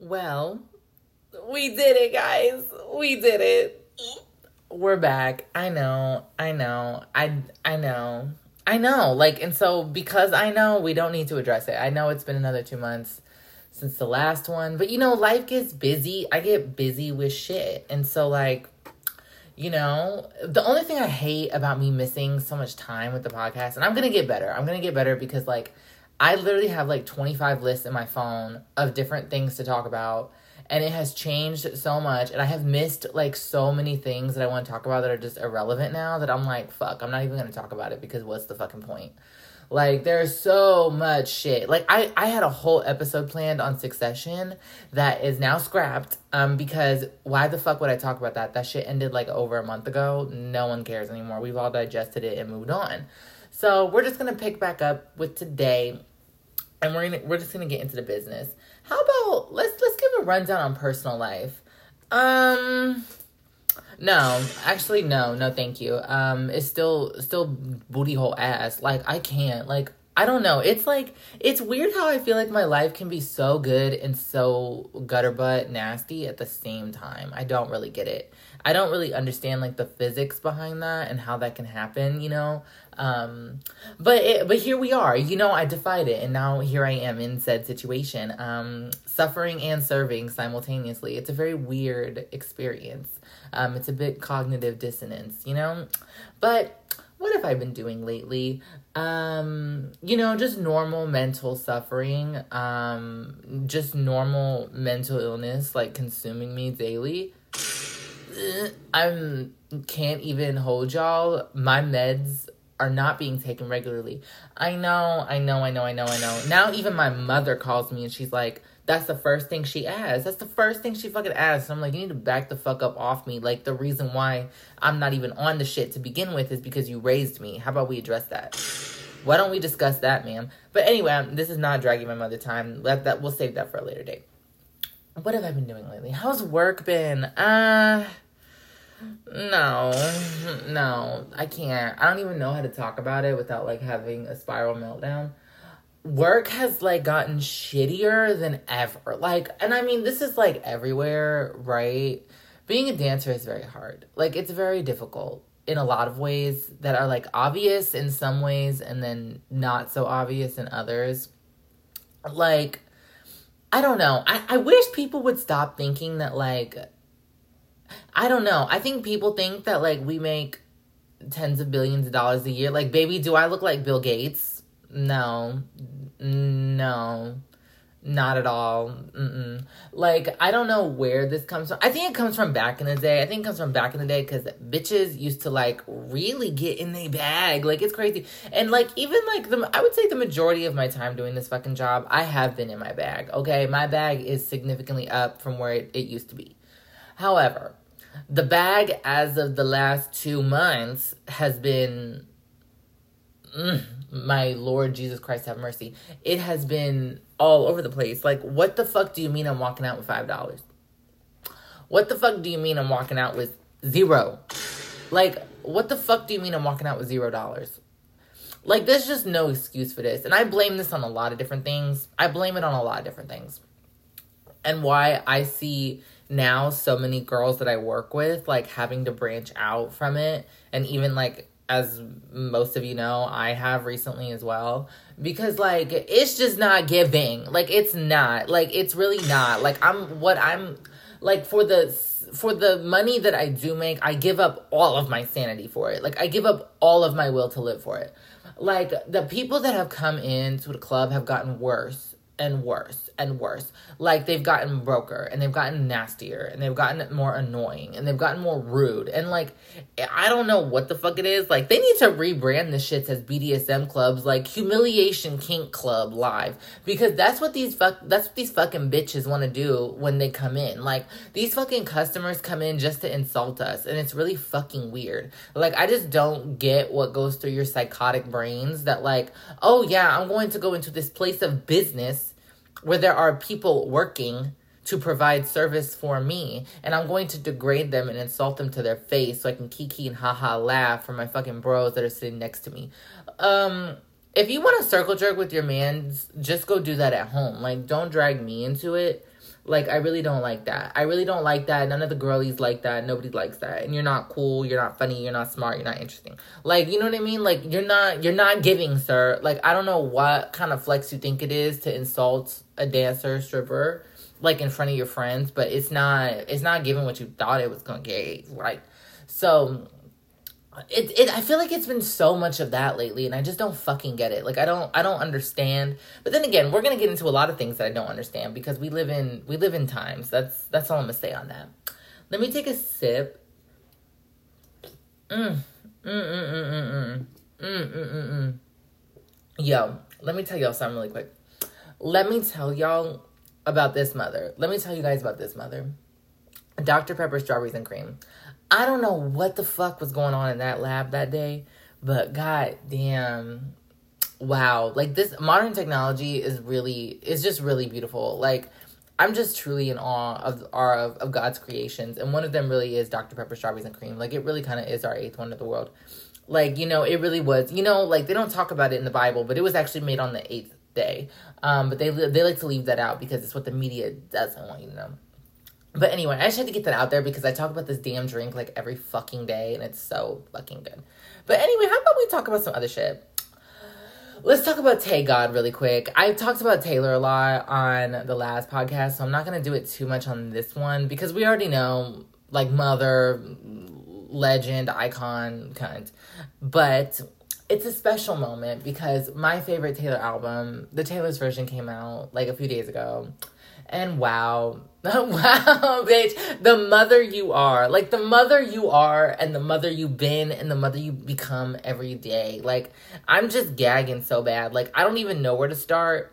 Well, we did it, guys. We did it. We're back. I know. I know. I I know. I know. Like and so because I know we don't need to address it. I know it's been another 2 months since the last one, but you know, life gets busy. I get busy with shit. And so like you know, the only thing I hate about me missing so much time with the podcast, and I'm gonna get better. I'm gonna get better because like I literally have like 25 lists in my phone of different things to talk about. And it has changed so much. And I have missed like so many things that I want to talk about that are just irrelevant now that I'm like, fuck, I'm not even going to talk about it because what's the fucking point? Like there's so much shit. Like I I had a whole episode planned on Succession that is now scrapped um because why the fuck would I talk about that? That shit ended like over a month ago. No one cares anymore. We've all digested it and moved on. So, we're just going to pick back up with today and we're gonna we're just gonna get into the business. How about let's let's give a rundown on personal life. Um no, actually no, no thank you. Um it's still still booty hole ass. Like I can't. Like I don't know. It's like it's weird how I feel like my life can be so good and so gutter butt nasty at the same time. I don't really get it. I don't really understand like the physics behind that and how that can happen, you know. Um, but it, but here we are. You know, I defied it, and now here I am in said situation, um, suffering and serving simultaneously. It's a very weird experience. Um, it's a bit cognitive dissonance, you know. But what have I been doing lately? Um, you know, just normal mental suffering, um, just normal mental illness like consuming me daily. I can't even hold y'all. My meds are not being taken regularly. I know, I know, I know, I know, I know. Now even my mother calls me and she's like, that's the first thing she asks. That's the first thing she fucking asks. I'm like, you need to back the fuck up off me. Like the reason why I'm not even on the shit to begin with is because you raised me. How about we address that? Why don't we discuss that, ma'am? But anyway, this is not dragging my mother time. Let that we'll save that for a later date. What have I been doing lately? How's work been? Uh no, no, I can't. I don't even know how to talk about it without like having a spiral meltdown. Work has like gotten shittier than ever. Like, and I mean, this is like everywhere, right? Being a dancer is very hard. Like, it's very difficult in a lot of ways that are like obvious in some ways and then not so obvious in others. Like, I don't know. I, I wish people would stop thinking that like I don't know. I think people think that like we make tens of billions of dollars a year. Like, baby, do I look like Bill Gates? No, no, not at all. Mm-mm. Like, I don't know where this comes from. I think it comes from back in the day. I think it comes from back in the day because bitches used to like really get in their bag. Like, it's crazy. And like, even like the, I would say the majority of my time doing this fucking job, I have been in my bag. Okay, my bag is significantly up from where it, it used to be. However, the bag as of the last two months has been mm, my lord jesus christ have mercy. It has been all over the place. Like what the fuck do you mean i'm walking out with five dollars? What the fuck do you mean i'm walking out with zero? Like what the fuck do you mean i'm walking out with zero dollars? Like there's just no excuse for this. And i blame this on a lot of different things. I blame it on a lot of different things. And why i see now so many girls that I work with like having to branch out from it and even like as most of you know, I have recently as well because like it's just not giving. Like it's not. Like it's really not. Like I'm what I'm like for the for the money that I do make, I give up all of my sanity for it. Like I give up all of my will to live for it. Like the people that have come into the club have gotten worse and worse and worse. Like they've gotten broker and they've gotten nastier and they've gotten more annoying and they've gotten more rude. And like, I don't know what the fuck it is. Like, they need to rebrand the shits as BDSM clubs, like Humiliation Kink Club Live, because that's what these fuck, that's what these fucking bitches want to do when they come in. Like, these fucking customers come in just to insult us. And it's really fucking weird. Like, I just don't get what goes through your psychotic brains that, like, oh yeah, I'm going to go into this place of business where there are people working to provide service for me and I'm going to degrade them and insult them to their face so I can kiki and haha laugh for my fucking bros that are sitting next to me. Um if you want to circle jerk with your man, just go do that at home. Like don't drag me into it. Like I really don't like that. I really don't like that. None of the girlies like that. Nobody likes that. And you're not cool, you're not funny, you're not smart, you're not interesting. Like, you know what I mean? Like you're not you're not giving, sir. Like I don't know what kind of flex you think it is to insult a dancer, stripper, like in front of your friends, but it's not it's not giving what you thought it was gonna get. Right. So it, it I feel like it's been so much of that lately and I just don't fucking get it. Like I don't I don't understand. But then again, we're going to get into a lot of things that I don't understand because we live in we live in times. That's that's all I'm going to say on that. Let me take a sip. Mm. Mm mm mm mm mm. Mm mm. Yo, let me tell y'all something really quick. Let me tell y'all about this mother. Let me tell you guys about this mother. Dr. Pepper strawberries and cream. I don't know what the fuck was going on in that lab that day, but god damn wow. Like this modern technology is really is just really beautiful. Like i'm just truly in awe of our of, of god's creations and one of them really is dr pepper strawberries and cream. Like it really kind of is our eighth wonder of the world. Like you know it really was you know like they don't talk about it in the bible but it was actually made on the eighth day. Um but they they like to leave that out because it's what the media doesn't want you to know but anyway, I just had to get that out there because I talk about this damn drink like every fucking day and it's so fucking good. But anyway, how about we talk about some other shit? Let's talk about Tay God really quick. I talked about Taylor a lot on the last podcast, so I'm not going to do it too much on this one because we already know, like, mother, legend, icon, cunt. But it's a special moment because my favorite Taylor album, the Taylor's version, came out like a few days ago. And wow, wow, bitch, the mother you are, like the mother you are, and the mother you've been, and the mother you become every day. Like, I'm just gagging so bad. Like, I don't even know where to start.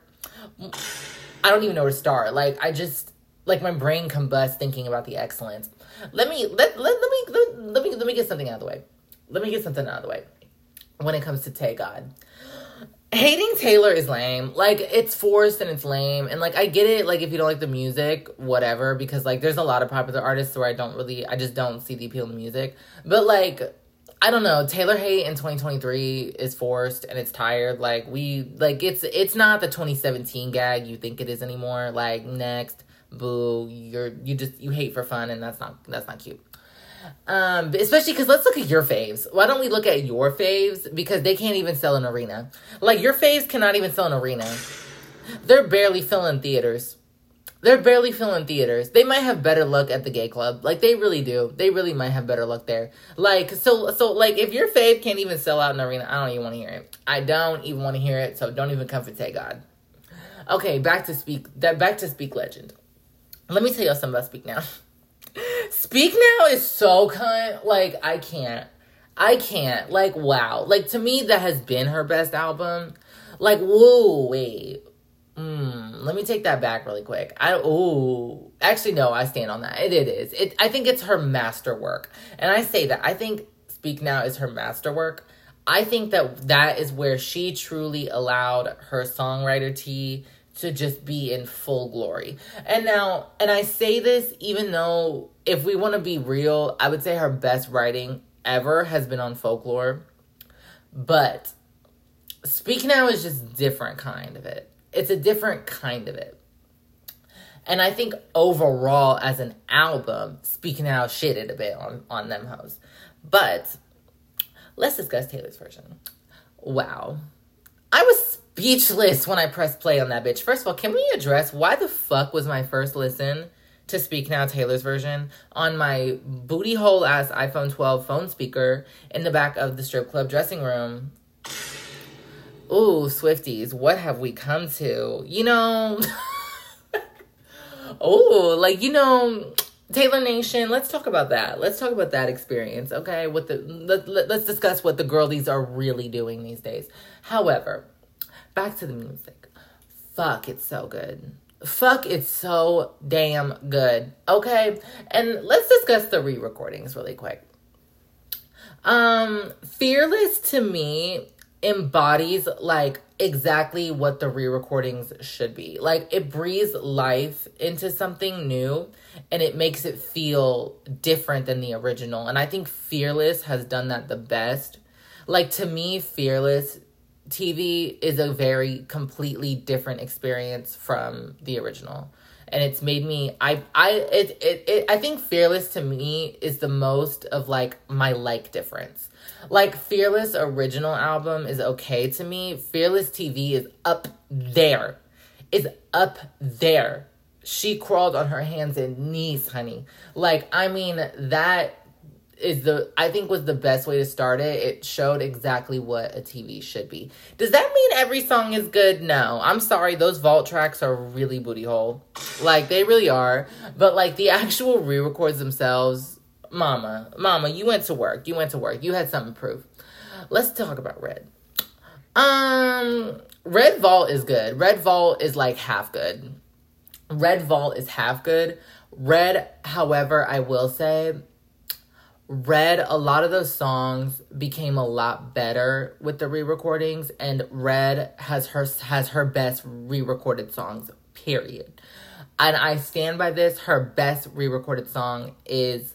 I don't even know where to start. Like, I just, like, my brain combusts thinking about the excellence. Let me, let, let, let me, let, let me, let me get something out of the way. Let me get something out of the way when it comes to Tay God hating Taylor is lame. Like it's forced and it's lame. And like I get it, like if you don't like the music, whatever, because like there's a lot of popular artists where I don't really I just don't see the appeal in the music. But like I don't know, Taylor hate in 2023 is forced and it's tired. Like we like it's it's not the 2017 gag you think it is anymore. Like next, boo, you're you just you hate for fun and that's not that's not cute. Um, especially because let's look at your faves. Why don't we look at your faves? Because they can't even sell an arena. Like your faves cannot even sell an arena. They're barely filling theaters. They're barely filling theaters. They might have better luck at the gay club. Like they really do. They really might have better luck there. Like so so like if your fave can't even sell out an arena, I don't even want to hear it. I don't even want to hear it. So don't even come for Tay God. Okay, back to speak that back to speak legend. Let me tell y'all something about Speak Now. Speak Now is so kind. Like, I can't. I can't. Like, wow. Like, to me, that has been her best album. Like, whoa, wait. Mm, let me take that back really quick. I oh, actually no, I stand on that. It, it is. It I think it's her masterwork, and I say that I think Speak Now is her masterwork. I think that that is where she truly allowed her songwriter T to just be in full glory. And now, and I say this even though if we want to be real, I would say her best writing ever has been on folklore. But Speak Now is just different kind of it. It's a different kind of it. And I think overall as an album, Speak Now shitted a bit on, on them hoes. But let's discuss Taylor's version. Wow. I was speechless when I pressed play on that bitch. First of all, can we address why the fuck was my first listen to Speak Now Taylor's version on my booty hole ass iPhone 12 phone speaker in the back of the strip club dressing room? Ooh, Swifties, what have we come to? You know, oh, like, you know, Taylor Nation, let's talk about that. Let's talk about that experience, okay? What the let, let, let's discuss what the girlies are really doing these days. However, back to the music. Fuck, it's so good. Fuck, it's so damn good. Okay? And let's discuss the re-recordings really quick. Um, Fearless to me embodies like exactly what the re-recordings should be. Like it breathes life into something new and it makes it feel different than the original. And I think Fearless has done that the best. Like to me, Fearless TV is a very completely different experience from the original. and it's made me I I it, it, it I think Fearless to me is the most of like my like difference. Like Fearless original album is okay to me. Fearless TV is up there. Is up there. She crawled on her hands and knees, honey. Like I mean that is the I think was the best way to start it. It showed exactly what a TV should be. Does that mean every song is good? No. I'm sorry, those vault tracks are really booty hole. Like they really are. But like the actual re-records themselves, mama, mama, you went to work. You went to work. You had something to prove. Let's talk about Red. Um Red Vault is good. Red Vault is like half good. Red Vault is half good. Red, however, I will say Red, a lot of those songs became a lot better with the re-recordings, and Red has her has her best re-recorded songs. Period. And I stand by this. Her best re-recorded song is,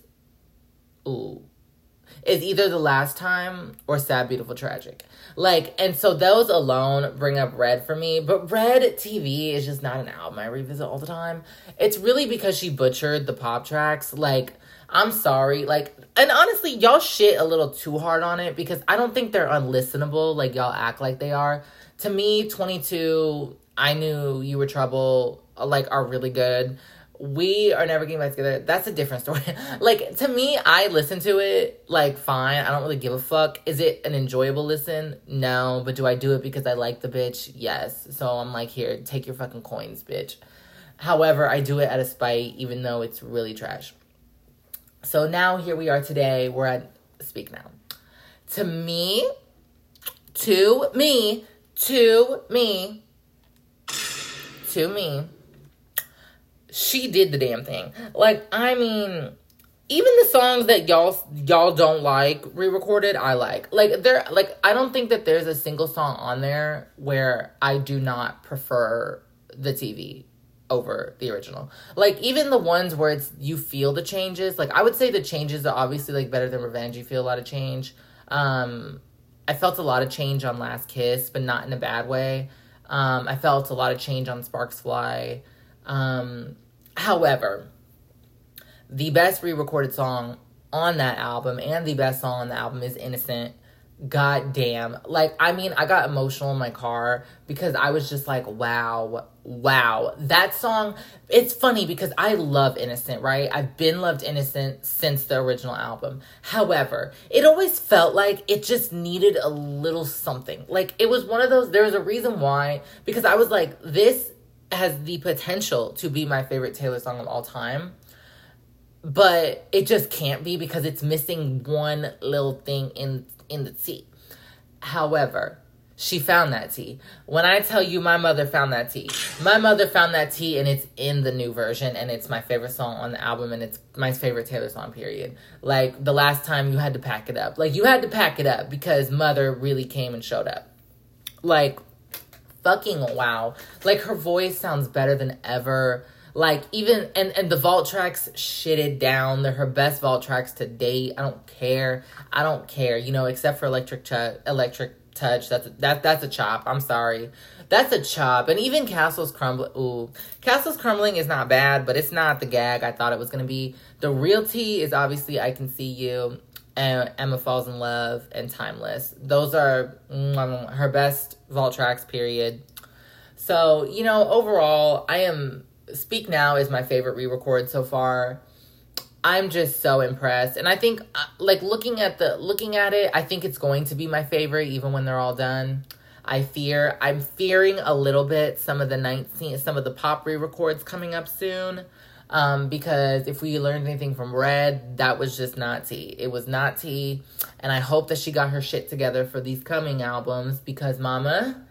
ooh, is either the last time or sad beautiful tragic like and so those alone bring up red for me but red tv is just not an album i revisit all the time it's really because she butchered the pop tracks like I'm sorry. Like, and honestly, y'all shit a little too hard on it because I don't think they're unlistenable like y'all act like they are. To me, 22, I knew you were trouble, like, are really good. We are never getting back together. That's a different story. like, to me, I listen to it, like, fine. I don't really give a fuck. Is it an enjoyable listen? No. But do I do it because I like the bitch? Yes. So I'm like, here, take your fucking coins, bitch. However, I do it out of spite, even though it's really trash. So now here we are today. We're at Speak Now. To me, to me, to me, to me, she did the damn thing. Like, I mean, even the songs that y'all y'all don't like re-recorded, I like. Like there like I don't think that there's a single song on there where I do not prefer the TV over the original. Like even the ones where it's you feel the changes. Like I would say the changes are obviously like better than Revenge. You feel a lot of change. Um, I felt a lot of change on Last Kiss, but not in a bad way. Um, I felt a lot of change on Sparks Fly. Um, however, the best re-recorded song on that album and the best song on the album is Innocent god damn like i mean i got emotional in my car because i was just like wow wow. That song it's funny because i love innocent right? I've been loved innocent since the original album. However it always felt like it just needed a little something. Like it was one of those there was a reason why because i was like this has the potential to be my favorite taylor song of all time but it just can't be because it's missing one little thing in in the tea. However, she found that tea. When I tell you my mother found that tea, my mother found that tea and it's in the new version and it's my favorite song on the album and it's my favorite Taylor song, period. Like the last time you had to pack it up. Like you had to pack it up because mother really came and showed up. Like fucking wow. Like her voice sounds better than ever. Like even and and the vault tracks shitted down. They're her best vault tracks to date. I don't care. I don't care. You know, except for electric ch- electric touch. That's a, that that's a chop. I'm sorry. That's a chop. And even Castles Crumbling. Ooh, Castles Crumbling is not bad, but it's not the gag I thought it was gonna be. The real tea is obviously I Can See You, and Emma Falls in Love, and Timeless. Those are mm, her best vault tracks. Period. So you know, overall, I am Speak Now is my favorite re-record so far. I'm just so impressed. And I think uh, like looking at the looking at it, I think it's going to be my favorite even when they're all done. I fear I'm fearing a little bit some of the 19 some of the pop re-records coming up soon. Um, because if we learned anything from Red, that was just not tea. It was not tea. And I hope that she got her shit together for these coming albums because mama,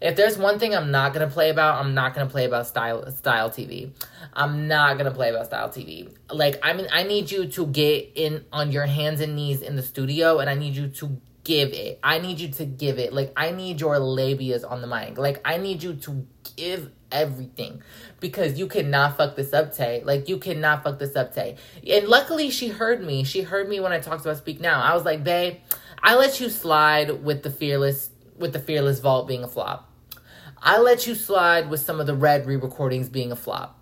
if there's one thing I'm not gonna play about, I'm not gonna play about style style TV. I'm not gonna play about style TV. Like I mean, I need you to get in on your hands and knees in the studio, and I need you to give it. I need you to give it. Like I need your labias on the mic. Like I need you to give everything because you cannot fuck this up, Tay. Like you cannot fuck this up, Tay. And luckily, she heard me. She heard me when I talked about Speak Now. I was like, babe, I let you slide with the fearless with the fearless vault being a flop. I let you slide with some of the red re recordings being a flop.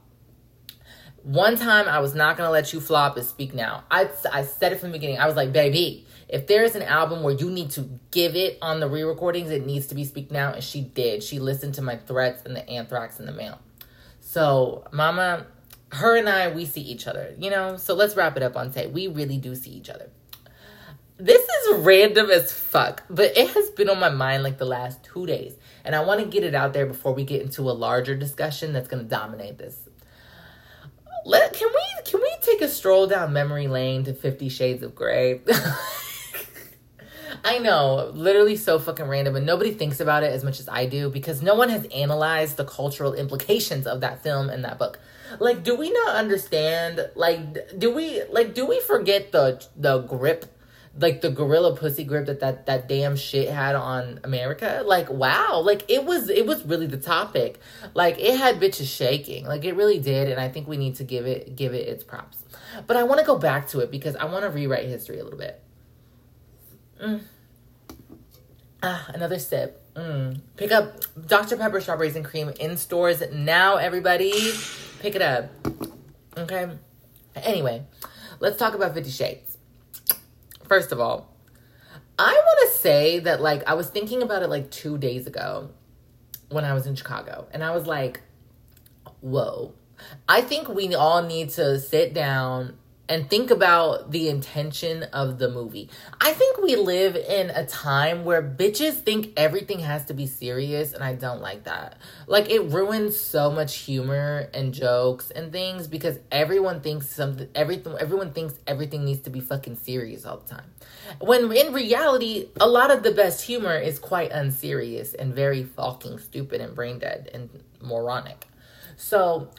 One time I was not gonna let you flop is Speak Now. I, I said it from the beginning. I was like, baby, if there's an album where you need to give it on the re-recordings, it needs to be Speak Now, and she did. She listened to my threats and the anthrax in the mail. So, Mama, her and I, we see each other, you know? So let's wrap it up on say we really do see each other. This is random as fuck, but it has been on my mind like the last two days. And I want to get it out there before we get into a larger discussion that's going to dominate this. Let can we can we take a stroll down memory lane to 50 shades of gray i know literally so fucking random and nobody thinks about it as much as i do because no one has analyzed the cultural implications of that film and that book. Like do we not understand like do we like do we forget the the grip like the gorilla pussy grip that that that damn shit had on America. Like wow, like it was it was really the topic. Like it had bitches shaking. Like it really did, and I think we need to give it give it its props. But I want to go back to it because I want to rewrite history a little bit. Mm. Ah, another sip. Mm. Pick up Dr. Pepper strawberries and cream in stores now, everybody. Pick it up. Okay. Anyway, let's talk about Fifty Shades. First of all, I want to say that like I was thinking about it like 2 days ago when I was in Chicago and I was like, "Whoa. I think we all need to sit down and think about the intention of the movie. I think we live in a time where bitches think everything has to be serious, and I don't like that. Like, it ruins so much humor and jokes and things because everyone thinks something, everything, everyone thinks everything needs to be fucking serious all the time. When in reality, a lot of the best humor is quite unserious and very fucking stupid and brain dead and moronic. So,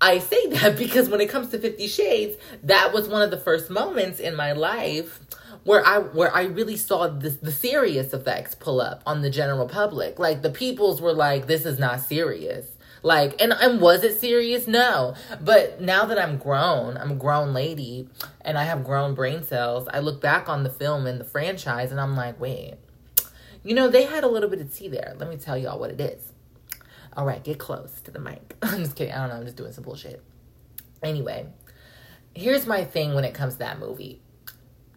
I say that because when it comes to 50 Shades, that was one of the first moments in my life where I where I really saw this the serious effects pull up on the general public. Like the peoples were like, this is not serious. Like and and was it serious? No. But now that I'm grown, I'm a grown lady and I have grown brain cells, I look back on the film and the franchise and I'm like, wait, you know, they had a little bit of tea there. Let me tell y'all what it is. All right, get close to the mic. I'm just kidding. I don't know. I'm just doing some bullshit. Anyway, here's my thing when it comes to that movie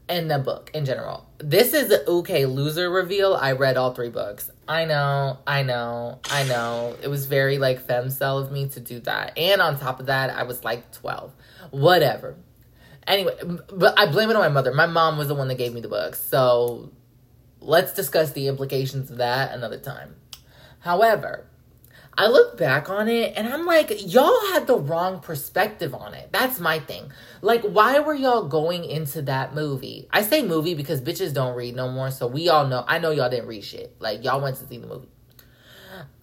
and the book in general. This is the okay loser reveal. I read all three books. I know, I know, I know. It was very like femcel of me to do that. And on top of that, I was like 12. Whatever. Anyway, but I blame it on my mother. My mom was the one that gave me the books. So let's discuss the implications of that another time. However, I look back on it and I'm like, y'all had the wrong perspective on it. That's my thing. Like, why were y'all going into that movie? I say movie because bitches don't read no more. So we all know, I know y'all didn't read shit. Like, y'all went to see the movie.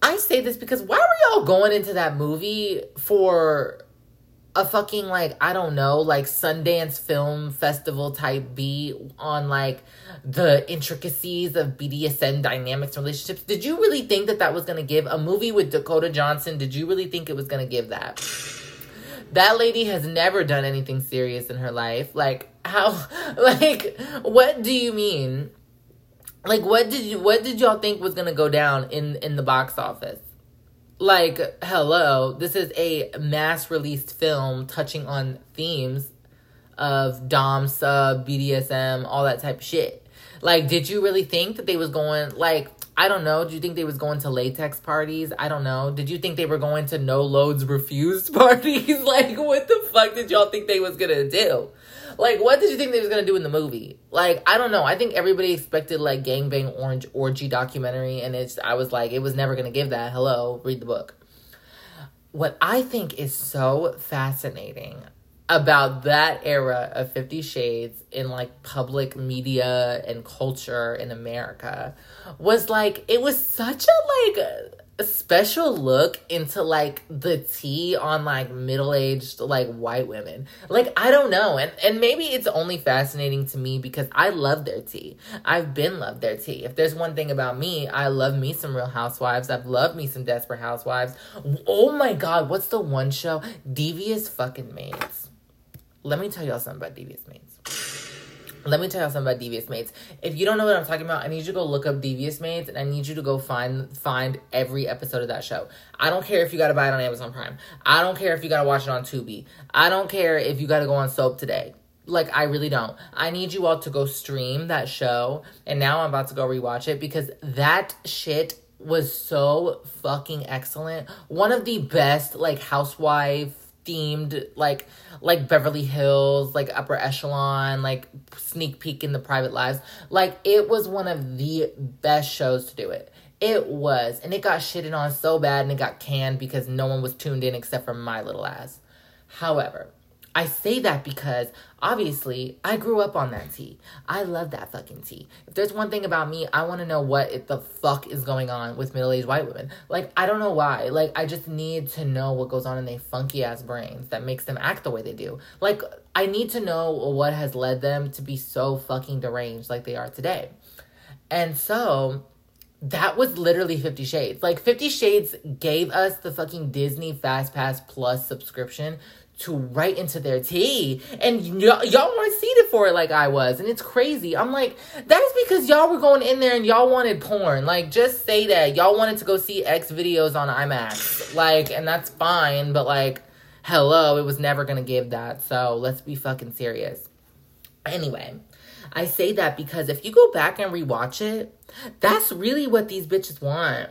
I say this because why were y'all going into that movie for a fucking like I don't know like Sundance Film Festival type beat on like the intricacies of BDSM dynamics relationships. Did you really think that that was gonna give a movie with Dakota Johnson? Did you really think it was gonna give that? That lady has never done anything serious in her life. Like how? Like what do you mean? Like what did you what did y'all think was gonna go down in in the box office? Like hello this is a mass released film touching on themes of dom sub bdsm all that type of shit. Like did you really think that they was going like i don't know do you think they was going to latex parties? I don't know. Did you think they were going to no loads refused parties? Like what the fuck did y'all think they was gonna do like, what did you think they was gonna do in the movie? Like, I don't know. I think everybody expected like gangbang orange orgy documentary, and it's. I was like, it was never gonna give that. Hello, read the book. What I think is so fascinating about that era of 50 shades in like public media and culture in america was like it was such a like special look into like the tea on like middle-aged like white women. Like i don't know and and maybe it's only fascinating to me because i love their tea. I've been loved their tea. If there's one thing about me i love me some real housewives. I've loved me some desperate housewives. Oh my god what's the one show? Devious fucking maids. Let me tell y'all something about devious maids let me tell you something about Devious Maids. If you don't know what I'm talking about, I need you to go look up Devious Maids and I need you to go find find every episode of that show. I don't care if you gotta buy it on Amazon Prime. I don't care if you gotta watch it on Tubi. I don't care if you gotta go on Soap2Day. Like I really don't. I need you all to go stream that show and now I'm about to go rewatch it because that shit was so fucking excellent. One of the best like housewife themed like like Beverly Hills, like upper echelon, like sneak peek in the private lives. Like it was one of the best shows to do it. It was, and it got shitted on so bad and it got canned because no one was tuned in except for my little ass. However, I say that because obviously I grew up on that tea. I love that fucking tea. If there's one thing about me, I want to know what the fuck is going on with middle aged white women. Like, I don't know why. Like, I just need to know what goes on in their funky ass brains that makes them act the way they do. Like, I need to know what has led them to be so fucking deranged like they are today. And so that was literally 50 Shades. Like 50 Shades gave us the fucking Disney Fast Pass Plus subscription to right into their tea. And y- y'all weren't seated for it like I was. And it's crazy. I'm like, that is because y'all were going in there and y'all wanted porn. Like, just say that. Y'all wanted to go see XVideos on IMAX. Like, and that's fine. But, like, hello, it was never going to give that. So let's be fucking serious. Anyway, I say that because if you go back and rewatch it, that's really what these bitches want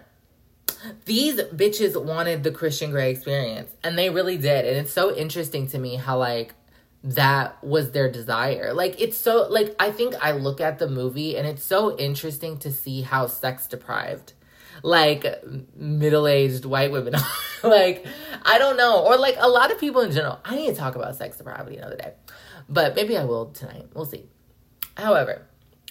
these bitches wanted the Christian Grey experience, and they really did. And it's so interesting to me how like that was their desire. Like it's so like I think I look at the movie and it's so interesting to see how sex deprived like middle-aged white women like I don't know or like a lot of people in general. I need to talk about sex depravity another day. But maybe I will tonight. We'll see. However,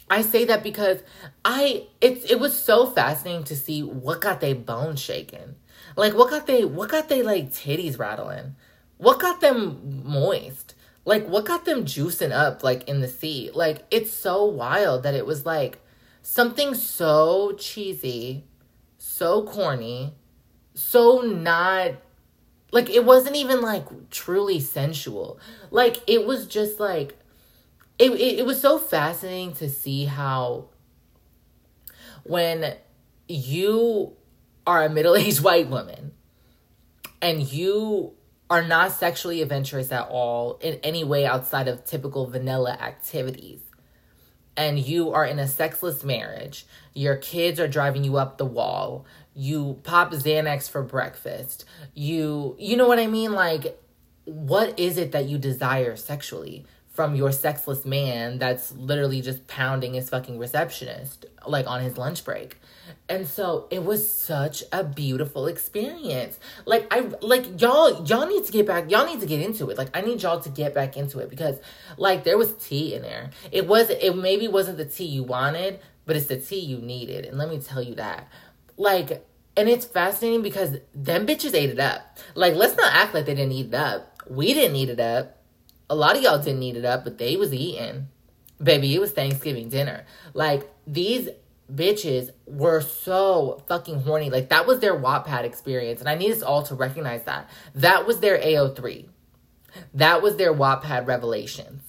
I say that because I it it was so fascinating to see what got they bones shaking. Like what got they what got they like titties rattling? What got them moist? Like what got them juicing up like in the sea? Like it's so wild that it was like something so cheesy, so corny, so not like it wasn't even like truly sensual. Like it was just like it, it, it was so fascinating to see how when you are a middle-aged white woman and you are not sexually adventurous at all in any way outside of typical vanilla activities and you are in a sexless marriage your kids are driving you up the wall you pop xanax for breakfast you you know what i mean? Like what is it that you desire sexually from your sexless man that's literally just pounding his fucking receptionist like on his lunch break. And so it was such a beautiful experience. Like I like y'all y'all need to get back y'all need to get into it. Like I need y'all to get back into it because like there was tea in there. It was it maybe wasn't the tea you wanted, but it's the tea you needed. And let me tell you that. Like and it's fascinating because them bitches ate it up. Like let's not act like they didn't eat it up. We didn't eat it up a lot of y'all didn't eat it up, but they was eating. Baby, it was Thanksgiving dinner. Like these bitches were so fucking horny. Like that was their Wattpad experience. And I need us all to recognize that. That was their AO3. That was their Wattpad revelations.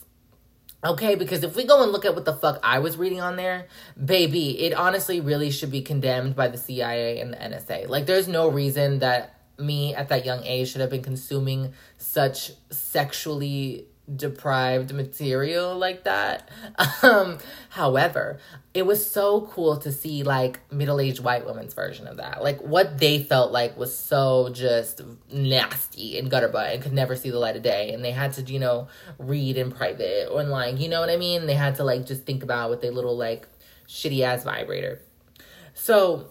Okay, because if we go and look at what the fuck I was reading on there, baby, it honestly really should be condemned by the CIA and the NSA. Like, there's no reason that me at that young age should have been consuming such sexually deprived material like that. Um, however, it was so cool to see like middle-aged white women's version of that. Like what they felt like was so just nasty and gutter butt and could never see the light of day. And they had to, you know, read in private or in like, you know what I mean? They had to like just think about with a little like shitty ass vibrator. So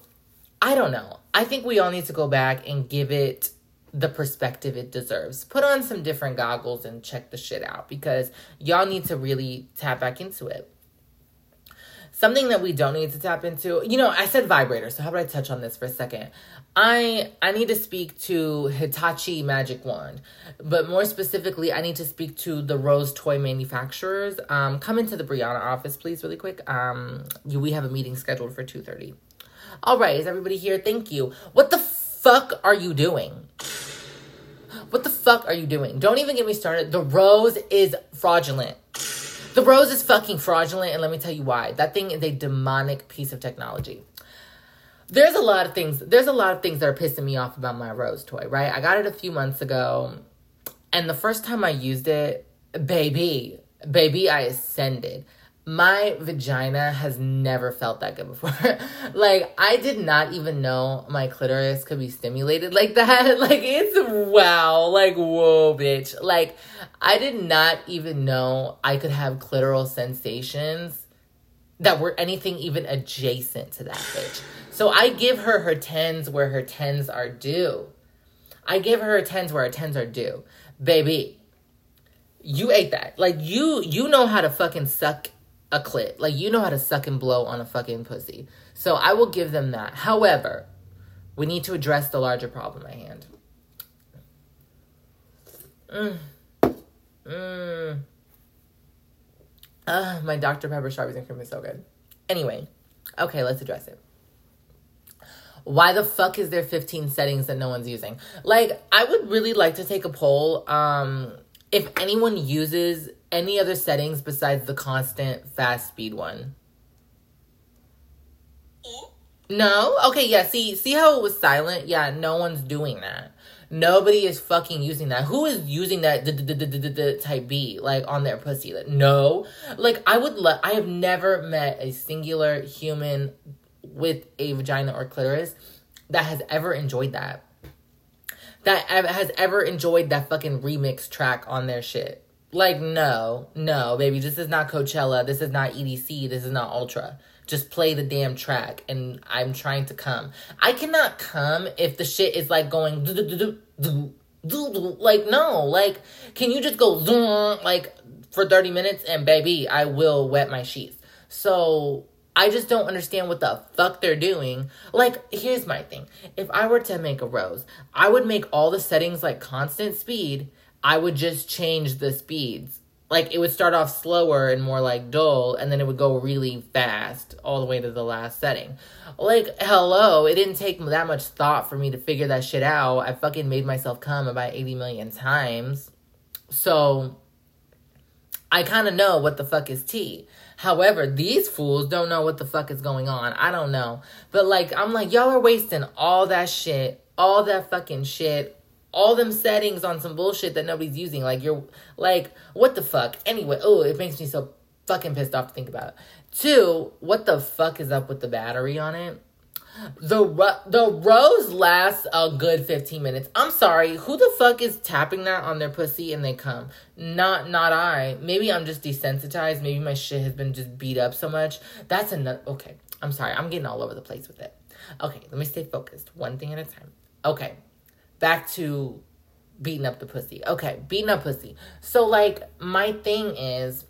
I don't know. I think we all need to go back and give it the perspective it deserves. Put on some different goggles and check the shit out because y'all need to really tap back into it. Something that we don't need to tap into, you know, I said vibrator, so how about I touch on this for a second? I I need to speak to Hitachi Magic Wand, but more specifically, I need to speak to the Rose toy manufacturers. Um, come into the Brianna office, please, really quick. Um, we have a meeting scheduled for two thirty. All right, is everybody here? Thank you. What the fuck are you doing? What the fuck are you doing? Don't even get me started. The rose is fraudulent. The rose is fucking fraudulent, and let me tell you why. That thing is a demonic piece of technology. There's a lot of things. There's a lot of things that are pissing me off about my rose toy. Right? I got it a few months ago, and the first time I used it, baby, baby, I ascended my vagina has never felt that good before. like I did not even know my clitoris could be stimulated like that. Like it's wow. Like whoa, bitch. Like I did not even know I could have clitoral sensations that were anything even adjacent to that bitch. So I give her her tens where her tens are due. I give her her tens where her tens are due. Baby, you ate that. Like you you know how to fucking suck a clit. Like you know how to suck and blow on a fucking pussy. So I will give them that. However, we need to address the larger problem at hand. Mm. Mm. Uh, my Dr. Pepper strawberries and cream is so good. Anyway, okay, let's address it. Why the fuck is there 15 settings that no one's using? Like, I would really like to take a poll. Um, if anyone uses any other settings besides the constant fast speed one? No? Okay, yeah, see see how it was silent? Yeah, no one's doing that. Nobody is fucking using that. Who is using that type B like on their pussy? Like, no. Like I would let I have never met a singular human with a vagina or clitoris that has ever enjoyed that. That has ever enjoyed that fucking remix track on their shit. Like, no, no, baby, this is not Coachella. This is not EDC. This is not Ultra. Just play the damn track, and I'm trying to come. I cannot come if the shit is like going like no like can you just go like for 30 minutes and baby i will wet my sheets so i just don't understand what the fuck they're doing like here's my thing if i were to make a rose i would make all the settings like constant speed I would just change the speeds. Like it would start off slower and more like dull, and then it would go really fast all the way to the last setting. Like, hello, it didn't take that much thought for me to figure that shit out. I fucking made myself come about 80 million times. So, I kind of know what the fuck is tea. However, these fools don't know what the fuck is going on. I don't know. But like, I'm like, y'all are wasting all that shit, all that fucking shit all them settings on some bullshit that nobody's using. Like you're like, what the fuck? Anyway, oh, it makes me so fucking pissed off to think about. It. Two, what the fuck is up with the battery on it? The the rose lasts a good 15 minutes. I'm sorry, who the fuck is tapping that on their pussy and they come? Not not I. Maybe I'm just desensitized. Maybe my shit has been just beat up so much. That's another okay. I'm sorry. I'm getting all over the place with it. Okay, let me stay focused. One thing at a time. Okay back to beating up the pussy. Okay, beating up pussy. So like my thing is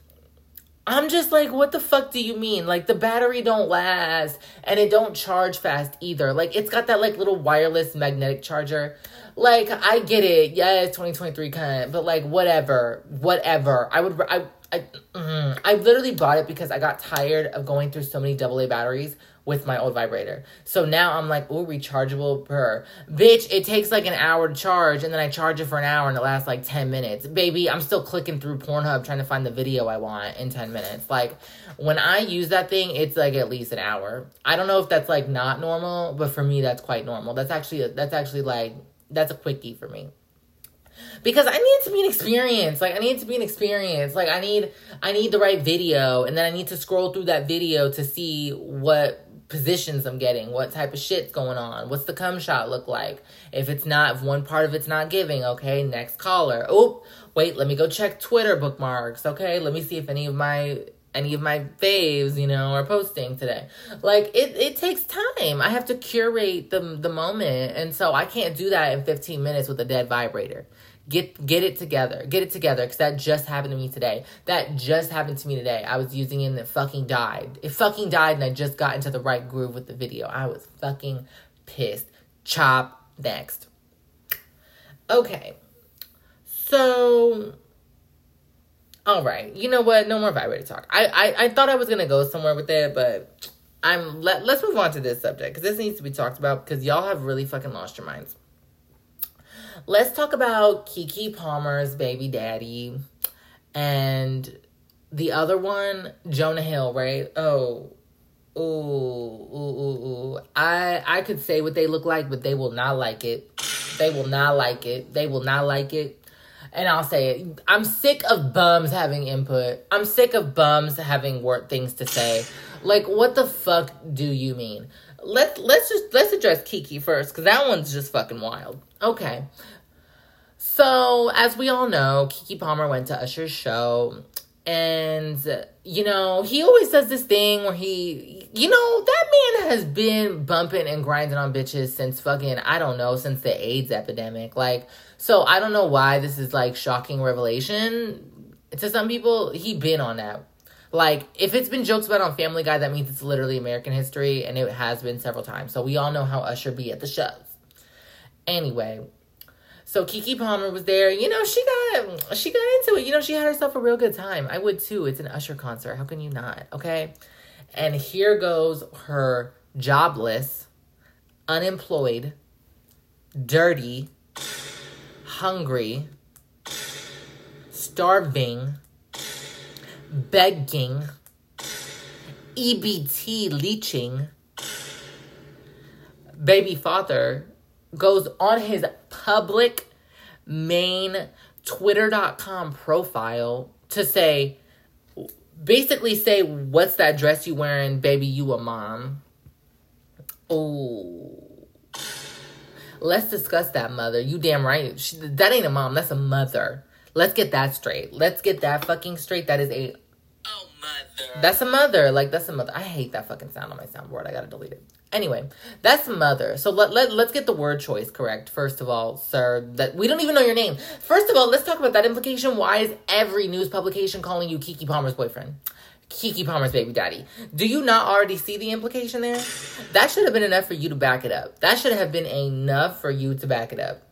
I'm just like, what the fuck do you mean? Like the battery don't last and it don't charge fast either. Like it's got that like little wireless magnetic charger. Like I get it. Yeah, it's 2023 kind but like whatever, whatever. I would I I mm, I literally bought it because I got tired of going through so many AA batteries with my old vibrator. So now I'm like, oh, rechargeable per. Bitch, it takes like an hour to charge, and then I charge it for an hour and it lasts like 10 minutes. Baby, I'm still clicking through Pornhub trying to find the video I want in 10 minutes. Like, when I use that thing, it's like at least an hour. I don't know if that's like not normal, but for me, that's quite normal. That's actually, that's actually like, that's a quickie for me because I need to be an experience. Like I need to be an experience. Like I need I need the right video and then I need to scroll through that video to see what positions I'm getting, what type of shit's going on, what's the cum shot look like. If it's not, if one part of it's not giving, okay, next caller. Oh, wait, let me go check Twitter bookmarks, okay? Let me see if any of my any of my faves, you know, are posting today. Like it it takes time. I have to curate the the moment, and so I can't do that in 15 minutes with a dead vibrator. Get get it together. Get it together because that just happened to me today. That just happened to me today. I was using it and it fucking died. It fucking died and I just got into the right groove with the video. I was fucking pissed. Chop next. Okay. So all right. You know what? No more vibrator talk. I I, I thought I was gonna go somewhere with it, but I'm let, let's move on to this subject because this needs to be talked about because y'all have really fucking lost your minds. Let's talk about Keke Palmer's baby daddy and the other one, Jonah Hill, right? Oh, ooh, ooh, ooh, ooh. I I could say what they look like, but they will not like it. They will not like it. They will not like it. And I'll say it. I'm sick of bums having input. I'm sick of bums having work things to say. Like, what the fuck do you mean? Let's let's just let's address Kiki first, because that one's just fucking wild. Okay. So, as we all know, Keke Palmer went to Usher's show and you know he always does this thing where he you know that man has been bumping and grinding on bitches since fucking i don't know since the aids epidemic. Like so i don't know why this is like shocking revelation to some people. He been on that. Like if it's been jokes about on family guy that means it's literally american history and it has been several times. So we all know how usher be at the shows anyway so Keke Palmer was there. You know, she got she got into it. You know, she had herself a real good time. I would too. It's an Usher concert. How can you not? Okay. And here goes her jobless, unemployed, dirty, hungry, starving, begging, EBT leeching baby father goes on his public main twitter.com profile to say basically say what's that dress you wearing baby? You a mom. Oh let's discuss that mother. You damn right. She, that ain't a mom. That's a mother. Let's get that straight. Let's get that fucking straight. That is a oh mother. That's a mother. Like that's a mother. I hate that fucking sound on my soundboard. I gotta delete it Anyway, that's mother. So let, let, let's get the word choice correct, first of all, sir. That we don't even know your name. First of all, let's talk about that implication. Why is every news publication calling you Keke Palmer's boyfriend? Keke Palmer's baby daddy. Do you not already see the implication there? That should have been enough for you to back it up. That should have been enough for you to back it up.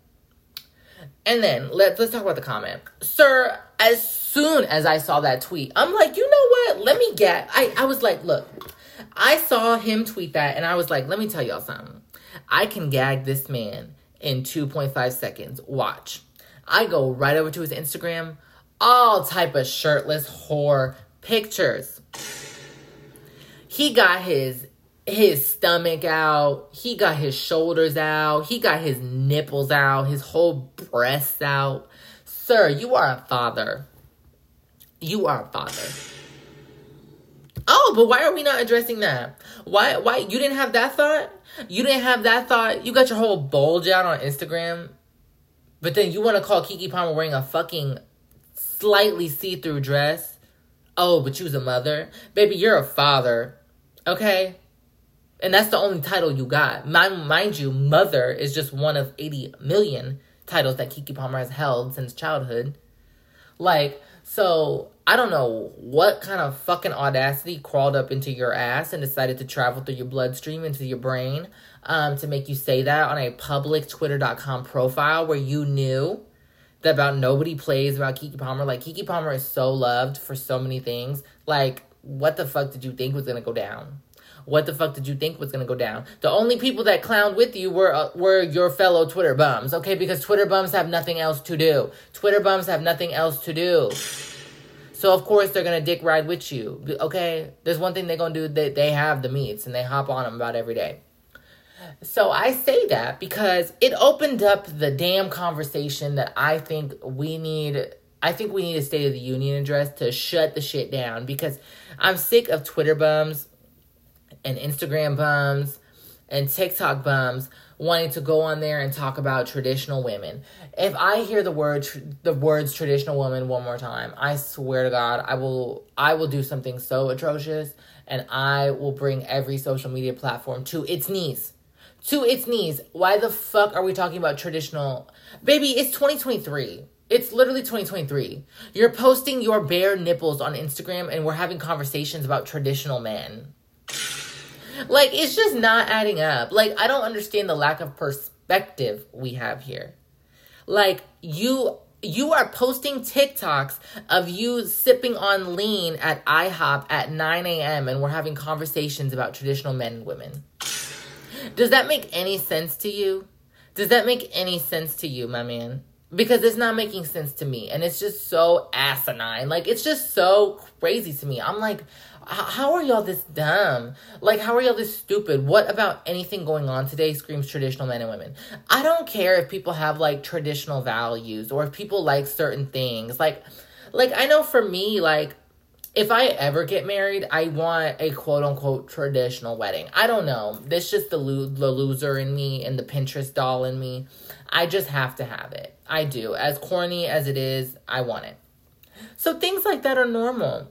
And then let's let's talk about the comment. Sir, as soon as I saw that tweet, I'm like, you know what? Let me get I, I was like, look, I saw him tweet that and I was like, let me tell y'all something. I can gag this man in 2.5 seconds. Watch. I go right over to his Instagram, all type of shirtless whore pictures. He got his his stomach out, he got his shoulders out, he got his nipples out, his whole breasts out. Sir, you are a father. You are a father. Oh, but why are we not addressing that? Why why you didn't have that thought? You didn't have that thought? You got your whole bulge out on Instagram. But then you want to call Keke Palmer wearing a fucking slightly see-through dress? Oh, but you was a mother? Baby, you're a father. Okay? And that's the only title you got. Mind, mind you, mother is just one of 80 million titles that Keke Palmer has held since childhood. Like, so I don't know what kind of fucking audacity crawled up into your ass and decided to travel through your bloodstream into your brain um, to make you say that on a public twitter.com profile where you knew that about nobody plays about Keke Palmer. Like Keke Palmer is so loved for so many things. Like, what the fuck did you think was gonna go down? What the fuck did you think was gonna go down? The only people that clowned with you were uh, were your fellow Twitter bums, okay? Because Twitter bums have nothing else to do. Twitter bums have nothing else to do. So of course they're gonna dick ride with you. Okay, there's one thing they're gonna do. They they have the meats and they hop on them about every day. So I say that because it opened up the damn conversation that I think we need. I think we need a State of the Union address to shut the shit down because I'm sick of Twitter bums and Instagram bums and TikTok bums wanting to go on there and talk about traditional women. If I hear the word tr- the words traditional woman one more time, I swear to God, I will I will do something so atrocious and I will bring every social media platform to its knees. To its knees. Why the fuck are we talking about traditional? Baby, it's 2023. It's literally 2023. You're posting your bare nipples on Instagram and we're having conversations about traditional men. Like it's just not adding up. Like I don't understand the lack of perspective we have here. Like you you are posting TikToks of you sipping on lean at IHOP at 9 a.m. and we're having conversations about traditional men and women. Does that make any sense to you? Does that make any sense to you, my man? Because it's not making sense to me and it's just so asinine like it's just so crazy to me i'm like how are y'all this dumb like how are y'all this stupid what about anything going on today screams traditional men and women i don't care if people have like traditional values or if people like certain things like like i know for me like if I ever get married, I want a quote unquote traditional wedding. I don't know. That's just the, lo- the loser in me and the Pinterest doll in me. I just have to have it. I do. As corny as it is, I want it. So things like that are normal.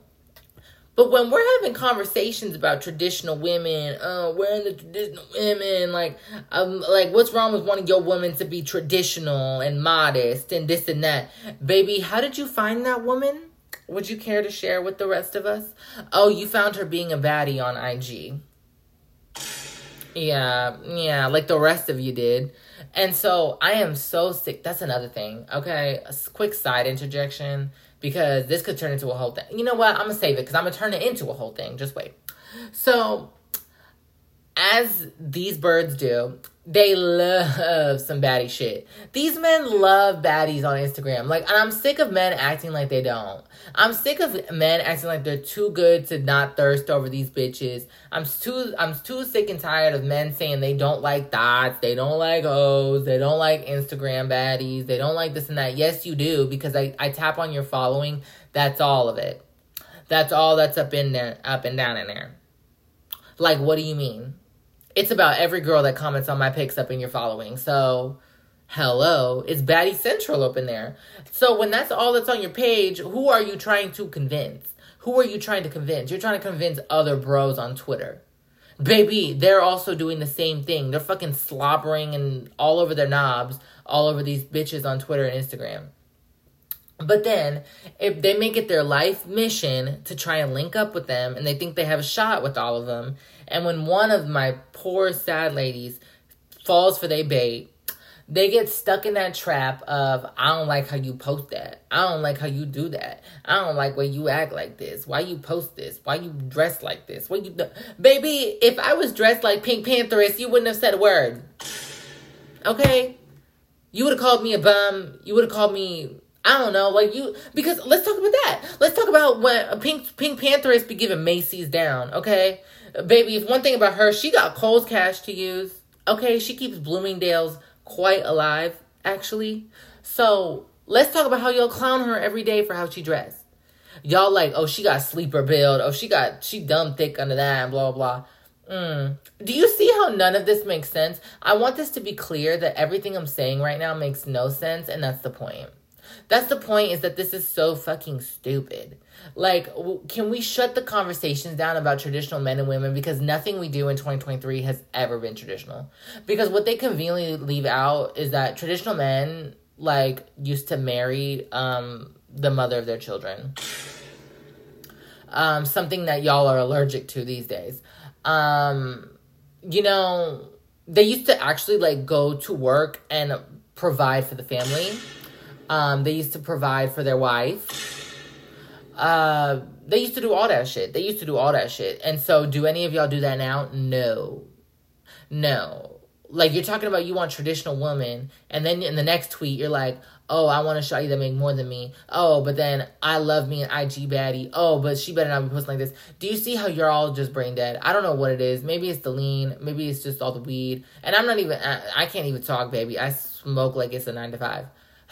But when we're having conversations about traditional women, uh, wearing the traditional women, like, um, like what's wrong with wanting your woman to be traditional and modest and this and that, baby? How did you find that woman? Would you care to share with the rest of us? Oh, you found her being a baddie on IG. Yeah, yeah, like the rest of you did. And so I am so sick. That's another thing. Okay, a quick side interjection because this could turn into a whole thing. You know what? I'm gonna save it because I'm gonna turn it into a whole thing. Just wait. So, as these birds do, they love some baddie shit. These men love baddies on Instagram. Like, and I'm sick of men acting like they don't. I'm sick of men acting like they're too good to not thirst over these bitches. I'm too I'm too sick and tired of men saying they don't like dots, they don't like O's, they don't like Instagram baddies, they don't like this and that. Yes, you do, because I, I tap on your following. That's all of it. That's all that's up in there, up and down in there. Like, what do you mean? It's about every girl that comments on my pics up in your following. So, hello, it's Baddie Central up in there. So, when that's all that's on your page, who are you trying to convince? Who are you trying to convince? You're trying to convince other bros on Twitter. Baby, they're also doing the same thing. They're fucking slobbering and all over their knobs, all over these bitches on Twitter and Instagram. But then, if they make it their life mission to try and link up with them and they think they have a shot with all of them, and when one of my poor sad ladies falls for their bait, they get stuck in that trap of I don't like how you post that. I don't like how you do that. I don't like where you act like this. Why you post this? Why you dress like this? What you do? Baby, if I was dressed like Pink Pantheress, you wouldn't have said a word. Okay? You would have called me a bum. You would have called me I don't know, like you because let's talk about that. Let's talk about when Pink Pink Pantheress be giving Macy's down, okay? Baby, if one thing about her, she got Kohl's cash to use. Okay, she keeps Bloomingdale's quite alive, actually. So let's talk about how y'all clown her every day for how she dressed. Y'all like, oh, she got sleeper build. Oh, she got she dumb thick under that and blah blah. Mm. Do you see how none of this makes sense? I want this to be clear that everything I'm saying right now makes no sense, and that's the point. That's the point is that this is so fucking stupid. Like, can we shut the conversations down about traditional men and women because nothing we do in 2023 has ever been traditional? Because what they conveniently leave out is that traditional men, like, used to marry um, the mother of their children. Um, something that y'all are allergic to these days. Um, you know, they used to actually, like, go to work and provide for the family um, they used to provide for their wife. Uh, they used to do all that shit. They used to do all that shit. And so, do any of y'all do that now? No. No. Like, you're talking about you want traditional woman, and then in the next tweet, you're like, oh, I want to show you that make more than me. Oh, but then I love me an IG baddie. Oh, but she better not be posting like this. Do you see how you're all just brain dead? I don't know what it is. Maybe it's the lean. Maybe it's just all the weed. And I'm not even, I, I can't even talk, baby. I smoke like it's a nine to five.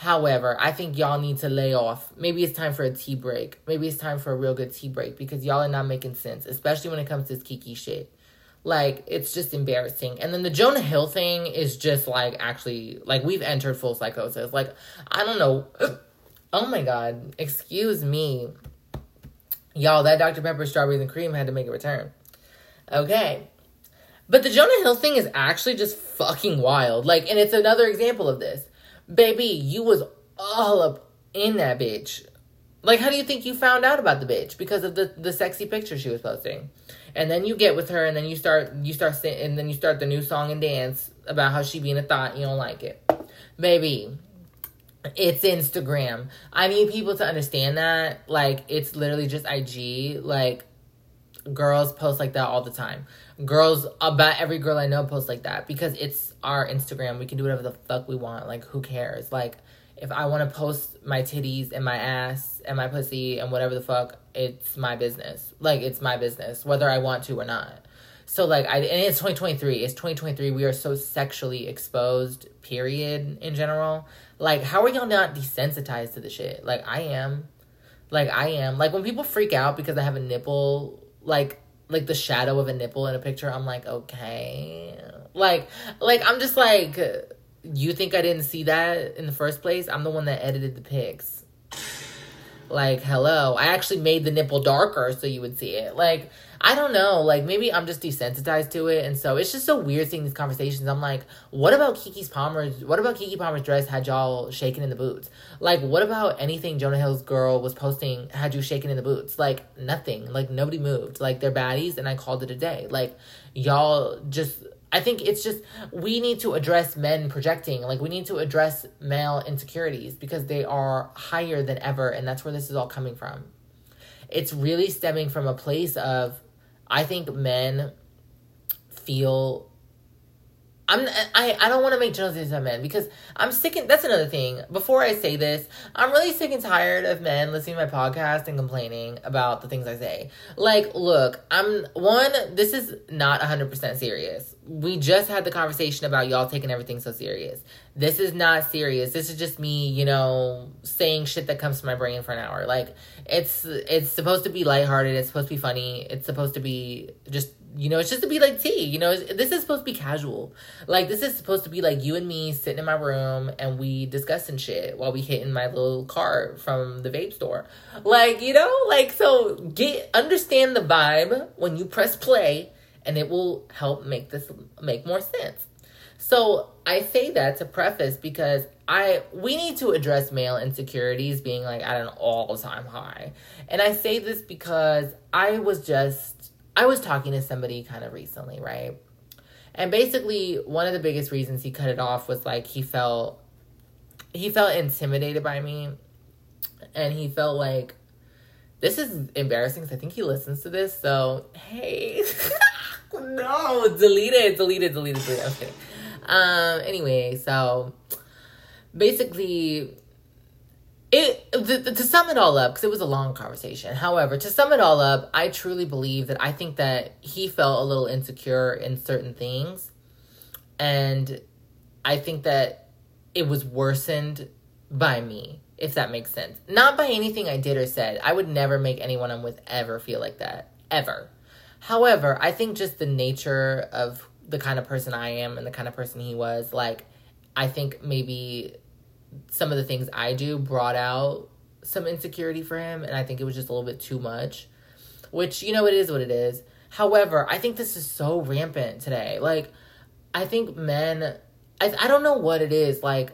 However, I think y'all need to lay off. Maybe it's time for a tea break. Maybe it's time for a real good tea break because y'all are not making sense, especially when it comes to this Keke shit. Like, it's just embarrassing. And then the Jonah Hill thing is just like actually, like, we've entered full psychosis. Like, I don't know. oh my God. Excuse me. Y'all, that Dr. Pepper strawberries and cream had to make a return. Okay. But the Jonah Hill thing is actually just fucking wild. Like, and it's another example of this Baby, you was all up in that bitch. Like, how do you think you found out about the bitch? Because of the, the sexy picture she was posting. And then you get with her, and then you start you start and then you start the new song and dance about how she being a thought. You don't like it, baby. It's Instagram. I need people to understand that. Like, it's literally just IG. Like, girls post like that all the time. Girls, about every girl I know posts like that because it's our Instagram. We can do whatever the fuck we want. Like, who cares? Like, if I want to post my titties and my ass and my pussy and whatever the fuck, it's my business. Like it's my business, whether I want to or not. So like I and it's 2023. It's 2023. We are so sexually exposed, period, in general. Like, how are y'all not desensitized to the shit? Like I am. Like I am. Like when people freak out because I have a nipple, like like the shadow of a nipple in a picture, I'm like, okay. Like like I'm just like you think I didn't see that in the first place? I'm the one that edited the pics. Like, hello. I actually made the nipple darker so you would see it. Like, I don't know. Like, maybe I'm just desensitized to it. And so it's just so weird seeing these conversations. I'm like, what about Keke's Palmer's, what about Keke Palmer's dress had y'all shaking in the boots? Like, what about anything Jonah Hill's girl was posting had you shaking in the boots? Like, nothing. Like, nobody moved. Like, they're baddies and I called it a day. Like, y'all just I think it's just we need to address men projecting. Like we need to address male insecurities because they are higher than ever and that's where this is all coming from. It's really stemming from a place of I think men feel I'm I, I don't want to make generalizations on men because I'm sick and that's another thing. Before I say this, I'm really sick and tired of men listening to my podcast and complaining about the things I say. Like, look, I'm one, this is not 100% serious. We just had the conversation about y'all taking everything so serious. This is not serious. This is just me, you know, saying shit that comes to my brain for an hour. Like, it's it's supposed to be lighthearted, it's supposed to be funny, it's supposed to be just you know, it's just to be like tea. You know, this is supposed to be casual. Like this is supposed to be like you and me sitting in my room and we discussing shit while we hitting my little cart from the vape store. Like you know, like so get understand the vibe when you press play, and it will help make this make more sense. So I say that to preface because I we need to address male insecurities being like at an all time high, and I say this because I was just I was talking to somebody kind of recently, right? And basically, one of the biggest reasons he cut it off was like he felt he felt intimidated by me, and he felt like this is embarrassing because I think he listens to this. So hey, no, delete it, delete it, delete it, delete it. I'm. Um. Anyway, so basically it to sum it all up because it was a long conversation. However to sum it all up i truly believe that i think that he felt a little insecure in certain things. And i think that it was worsened by me if that makes sense. Not by anything i did or said. I would never make anyone i'm with ever feel like that. Ever. However i think just the nature of the kind of person i am and the kind of person he was like i think maybe some of the things I do brought out some insecurity for him, and I think it was just a little bit too much. Which, you know, it is what it is. However, I think this is so rampant today. Like, I think men, I, I don't know what it is. Like,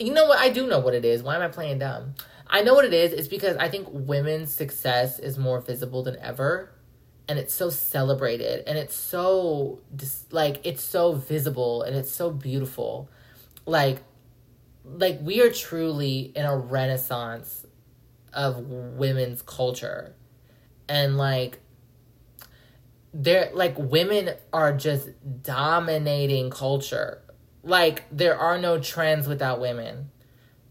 you know what? I do know what it is. Why am I playing dumb? I know what it is. It's because I think women's success is more visible than ever. And it's so celebrated. And it's so, like, it's so visible and it's so beautiful. Like, like we are truly in a renaissance of women's culture. And like they're like women are just dominating culture. Like there are no trends without women.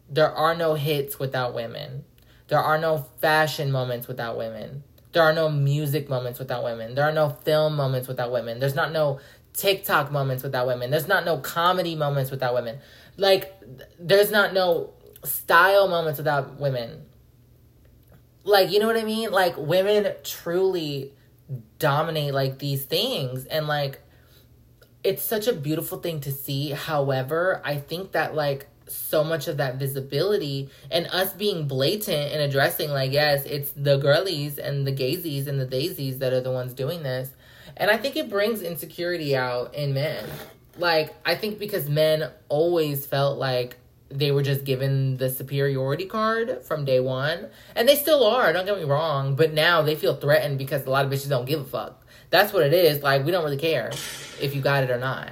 There are no hits without women. There are no fashion moments without women. There are no music moments without women. There are no film moments without women. There's not no tiktok moments without women. There's not no comedy moments without women like there's not no style moments without women. Like, you know what I mean? Like women truly dominate like these things and like it's such a beautiful thing to see. However, I think that like so much of that visibility and us being blatant and addressing like yes it's the girlies and the gazies and the daisies that are the ones doing this and i think it brings insecurity out in men like I think because men always felt like they were just given the superiority card from day one, and they still are. Don't get me wrong, but now they feel threatened because a lot of bitches don't give a fuck. That's what it is. Like we don't really care if you got it or not.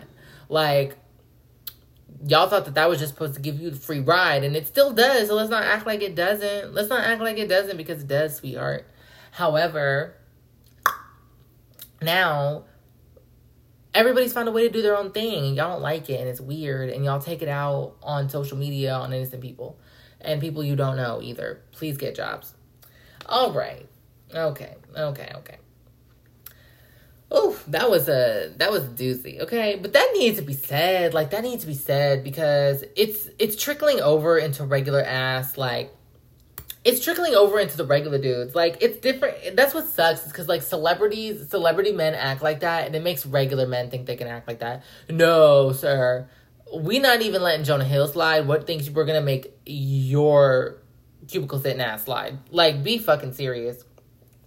Like y'all thought that that was just supposed to give you the free ride, and it still does. So let's not act like it doesn't. Let's not act like it doesn't because it does, sweetheart. However, now everybody's found a way to do their own thing and y'all don't like it and it's weird and y'all take it out on social media on innocent people. and people you don't know either. Please get jobs. All right. Okay. Okay. Okay. Oh, that was a that was a doozy. Okay, but that needs to be said. Like that needs to be said because it's it's trickling over into regular ass like it's trickling over into the regular dudes. Like it's different. That's what sucks. Is because like celebrities, celebrity men act like that, and it makes regular men think they can act like that. No, sir, we not even letting Jonah Hill slide. What thinks we're gonna make your cubicle sitting ass slide? Like, be fucking serious.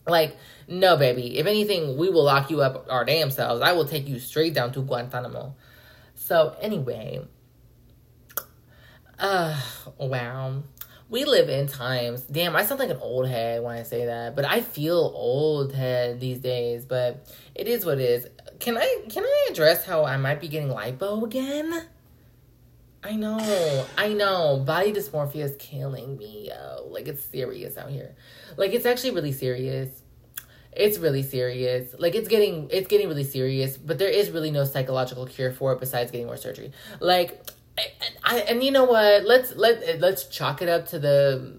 Like, no, baby. If anything, we will lock you up our damn selves. I will take you straight down to Guantanamo. So anyway, uh, wow we live in times. Damn, I sound like an old head when I say that, but I feel old head these days. But it is what it is. Can I can I address how I might be getting lipo again? I know, I know. Body dysmorphia is killing me, yo. Like it's serious out here. Like it's actually really serious. It's really serious. Like it's getting it's getting really serious, but there is really no psychological cure for it besides getting more surgery. Like I, and you know what? Let's let let's chalk it up to the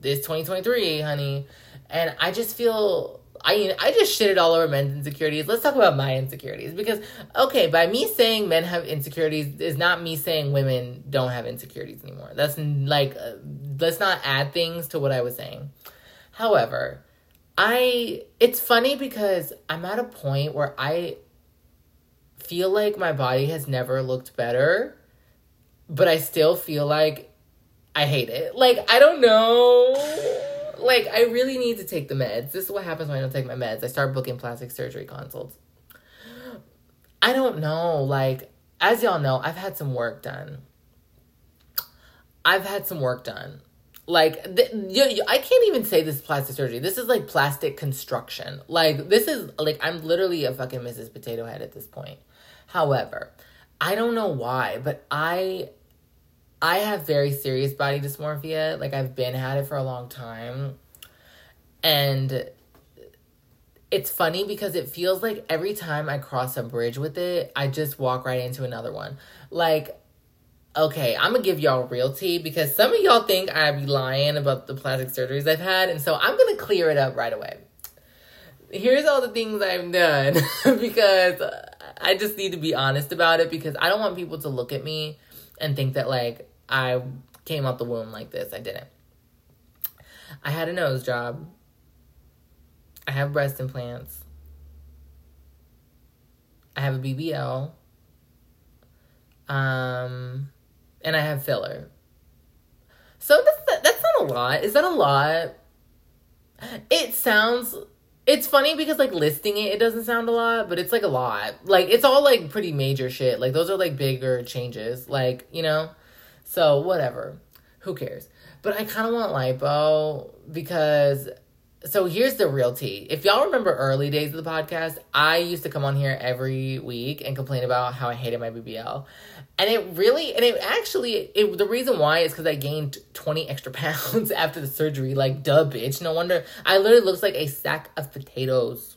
this 2023, honey. And I just feel I I just shitted all over men's insecurities. Let's talk about my insecurities because okay, by me saying men have insecurities is not me saying women don't have insecurities anymore. That's like uh, let's not add things to what I was saying. However, I it's funny because I'm at a point where I feel like my body has never looked better but I still feel like I hate it. Like, I don't know. Like, I really need to take the meds. This is what happens when I don't take my meds. I start booking plastic surgery consults. I don't know. Like, as y'all know, I've had some work done. I've had some work done. Like, th- you, you, I can't even say this is plastic surgery. This is like plastic construction. Like, this is like, I'm literally a fucking Mrs. Potato Head at this point. However, I don't know why, but I I have very serious body dysmorphia. Like I've been had it for a long time. And it's funny because it feels like every time I cross a bridge with it, I just walk right into another one. Like okay, I'm gonna give y'all real tea because some of y'all think I be lying about the plastic surgeries I've had, and so I'm gonna clear it up right away. Here's all the things I've done because I just need to be honest about it because I don't want people to look at me and think that like I came out the womb like this. I didn't. I had a nose job. I have breast implants. I have a BBL. Um, and I have filler. So that's that's not a lot. Is that a lot? It sounds it's funny because like listing it, it doesn't sound a lot, but it's like a lot. Like it's all like pretty major shit. Like those are like bigger changes. Like you know, so whatever. Who cares? But I kind of want lipo because. So here's the real tea. If y'all remember early days of the podcast, I used to come on here every week and complain about how I hated my BBL and it really and it actually it the reason why is because i gained 20 extra pounds after the surgery. Like duh bitch. No wonder. I literally looks like a sack of potatoes.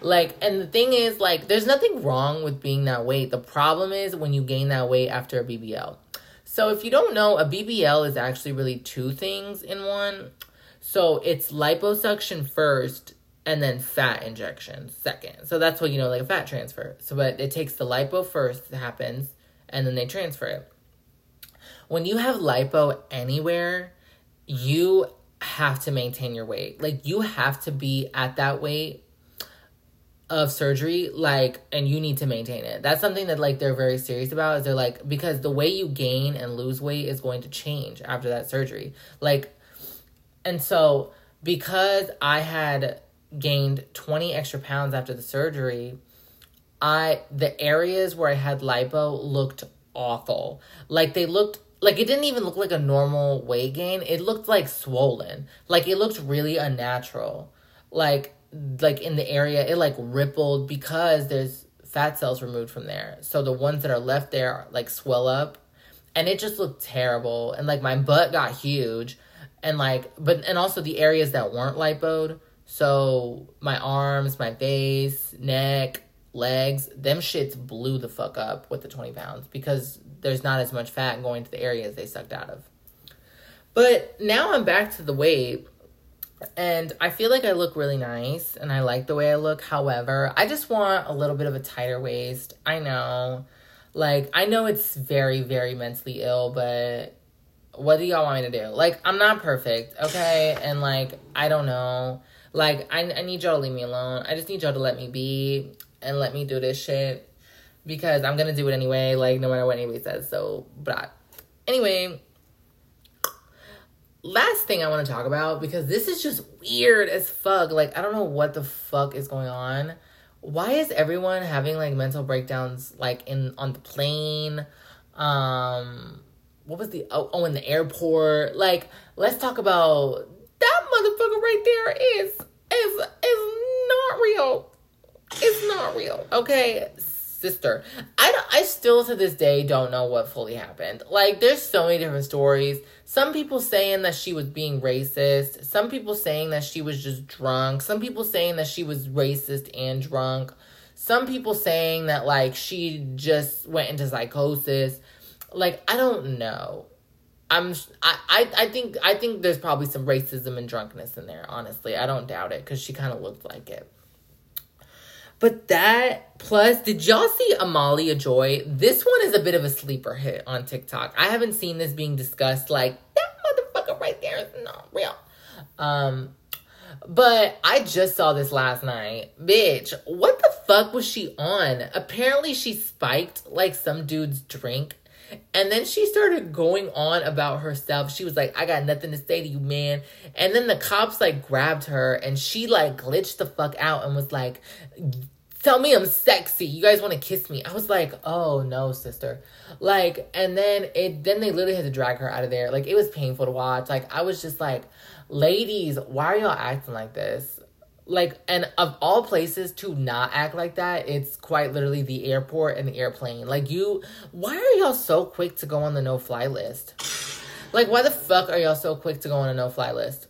Like and the thing is like there's nothing wrong with being that weight. The problem is when you gain that weight after a bbl so if you don't know a bbl is actually really two things in one so it's liposuction first and then fat injection second so that's what you know like a fat transfer so but it takes the lipo first happens and then they transfer it. When you have lipo anywhere, you have to maintain your weight. Like you have to be at that weight of surgery like and you need to maintain it. That's something that like they're very serious about is they're like because the way you gain and lose weight is going to change after that surgery. Like and so because I had gained 20 extra pounds after the surgery, I the areas where I had lipo looked awful. Like they looked like it didn't even look like a normal weight gain. It looked like swollen. Like it looked really unnatural. Like like in the area it like rippled because there's fat cells removed from there. So the ones that are left there like swell up and it just looked terrible and like my butt got huge and like but and also the areas that weren't lipoed so my arms my face neck legs, them shits blew the fuck up with the 20 pounds because there's not as much fat going to the areas they sucked out of. But now I'm back to the weight And I feel like I look really nice and I like the way I look. However, I just want a little bit of a tighter waist. I know. Like, I know it's very, very mentally ill, but what do y'all want me to do? Like, I'm not perfect, okay? And like, I don't know. Like, I, I need y'all to leave me alone. I just need y'all to let me be and let me do this shit because I'm gonna do it anyway, like, no matter what anybody says. So, but anyway, last thing I want to talk about because this is just weird as fuck. Like, I don't know what the fuck is going on. Why is everyone having like mental breakdowns like in on the plane? Um what was the oh, oh in the airport? Like, let's talk about that motherfucker right there is is is not real. It's not real. Okay sister. I don't, I still to this day don't know what fully happened. Like there's so many different stories. Some people saying that she was being racist. Some people saying that she was just drunk. Some people saying that she was racist and drunk. Some people saying that like she just went into psychosis. Like I don't know. I'm I, I think I think there's probably some racism and drunkenness in there, honestly. I don't doubt it cuz she kind of looked like it. But that plus, did y'all see Amalia Joy? This one is a bit of a sleeper hit on TikTok. I haven't seen this being discussed. Like that motherfucker right there is not real. Um, but I just saw this last night. Bitch, what the fuck was she on? Apparently, she spiked like some dude's drink. And then she started going on about herself. She was like, I got nothing to say to you, man. And then the cops like grabbed her and she like glitched the fuck out and was like, tell me I'm sexy. You guys want to kiss me. I was like, oh no, sister. Like, and then it then they literally had to drag her out of there. Like it was painful to watch. Like I was just like, ladies, why are y'all acting like this? Like, and of all places to not act like that, it's quite literally the airport and the airplane. Like you why are y'all so quick to go on the no fly list? Like why the fuck are y'all so quick to go on a no fly list?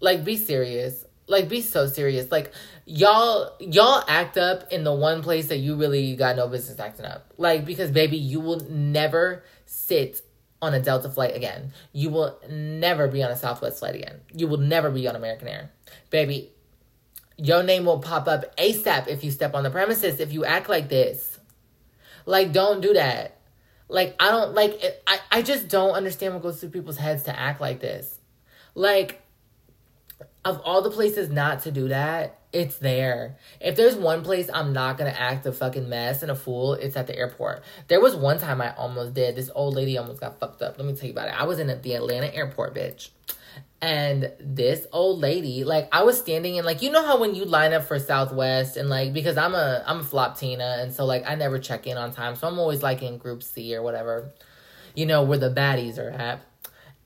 Like be serious. Like be so serious. Like y'all y'all act up in the one place that you really got no business acting up. Like because baby, you will never sit on a Delta flight again. You will never be on a Southwest flight again. You will never be on American Air. Baby, your name will pop up ASAP if you step on the premises if you act like this. Like don't do that. Like I don't like it, I I just don't understand what goes through people's heads to act like this. Like of all the places not to do that, it's there. If there's one place I'm not gonna act a fucking mess and a fool, it's at the airport. There was one time I almost did. This old lady almost got fucked up. Let me tell you about it. I was in the Atlanta airport, bitch. And this old lady, like I was standing in like you know how when you line up for Southwest and like because I'm a I'm a flop Tina and so like I never check in on time. So I'm always like in group C or whatever. You know, where the baddies are at.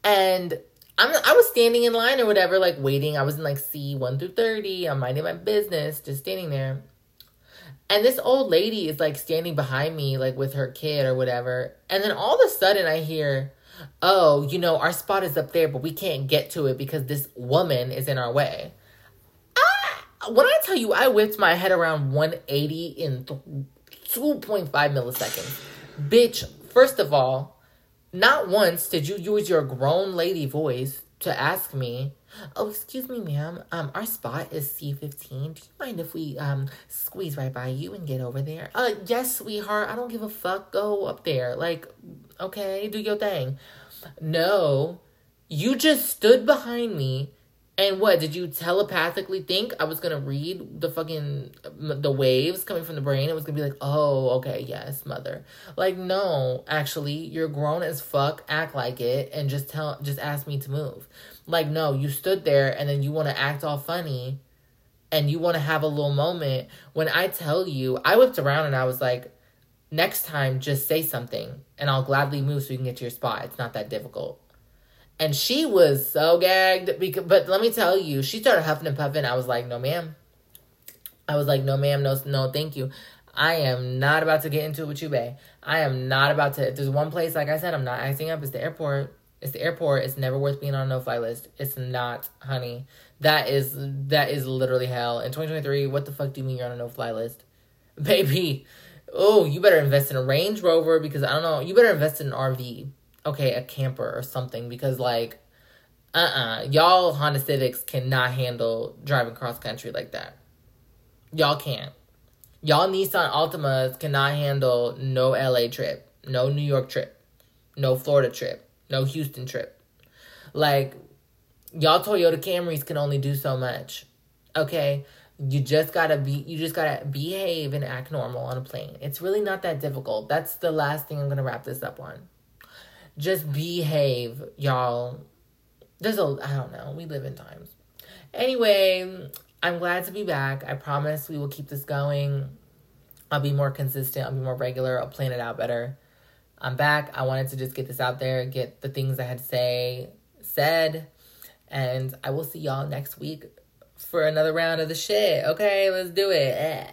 And I'm I was standing in line or whatever, like waiting. I was in like C one through thirty. I'm minding my business, just standing there. And this old lady is like standing behind me, like with her kid or whatever. And then all of a sudden I hear, Oh, you know, our spot is up there, but we can't get to it because this woman is in our way. I, when I tell you I whipped my head around 180 in 2.5 milliseconds. Bitch, first of all, not once did you use your grown lady voice to ask me, "Oh, excuse me, ma'am. Um, our spot is C fifteen. Do you mind if we um squeeze right by you and get over there?" Uh, yes, sweetheart. I don't give a fuck. Go up there. Like, okay, do your thing. No, you just stood behind me and what did you telepathically think I was gonna read the fucking the waves coming from the brain? It was gonna be like, oh, okay, yes, mother. Like, no, actually, you're grown as fuck. Act like it, and just tell, just ask me to move. Like, no, you stood there, and then you want to act all funny, and you want to have a little moment. When I tell you, I whipped around and I was like, next time, just say something, and I'll gladly move so you can get to your spot. It's not that difficult. And she was so gagged because but let me tell you, she started huffing and puffing. I was like, no ma'am. I was like, no ma'am, no no thank you. I am not about to get into it with you, babe. I am not about to if there's one place, like I said, I'm not acting up, it's the airport. It's the airport. It's never worth being on a no fly list. It's not, honey. That is that is literally hell. In 2023, what the fuck do you mean you're on a no fly list? Baby, oh, you better invest in a Range Rover because I don't know. You better invest in an RV okay, a camper or something because like uh-uh, y'all Honda Civics cannot handle driving cross country like that. Y'all can't. Y'all Nissan Altimas cannot handle no LA trip, no New York trip, no Florida trip, no Houston trip. Like y'all Toyota Camrys can only do so much. Okay? You just gotta be you just gotta behave and act normal on a plane. It's really not that difficult. That's the last thing I'm gonna wrap this up on. Just behave, y'all. There's a I don't know, we live in times. Anyway, I'm glad to be back. I promise we will keep this going. I'll be more consistent, I'll be more regular, I'll plan it out better. I'm back. I wanted to just get this out there, get the things I had to say said, and I will see y'all next week for another round of the shit. Okay, let's do it. Eh.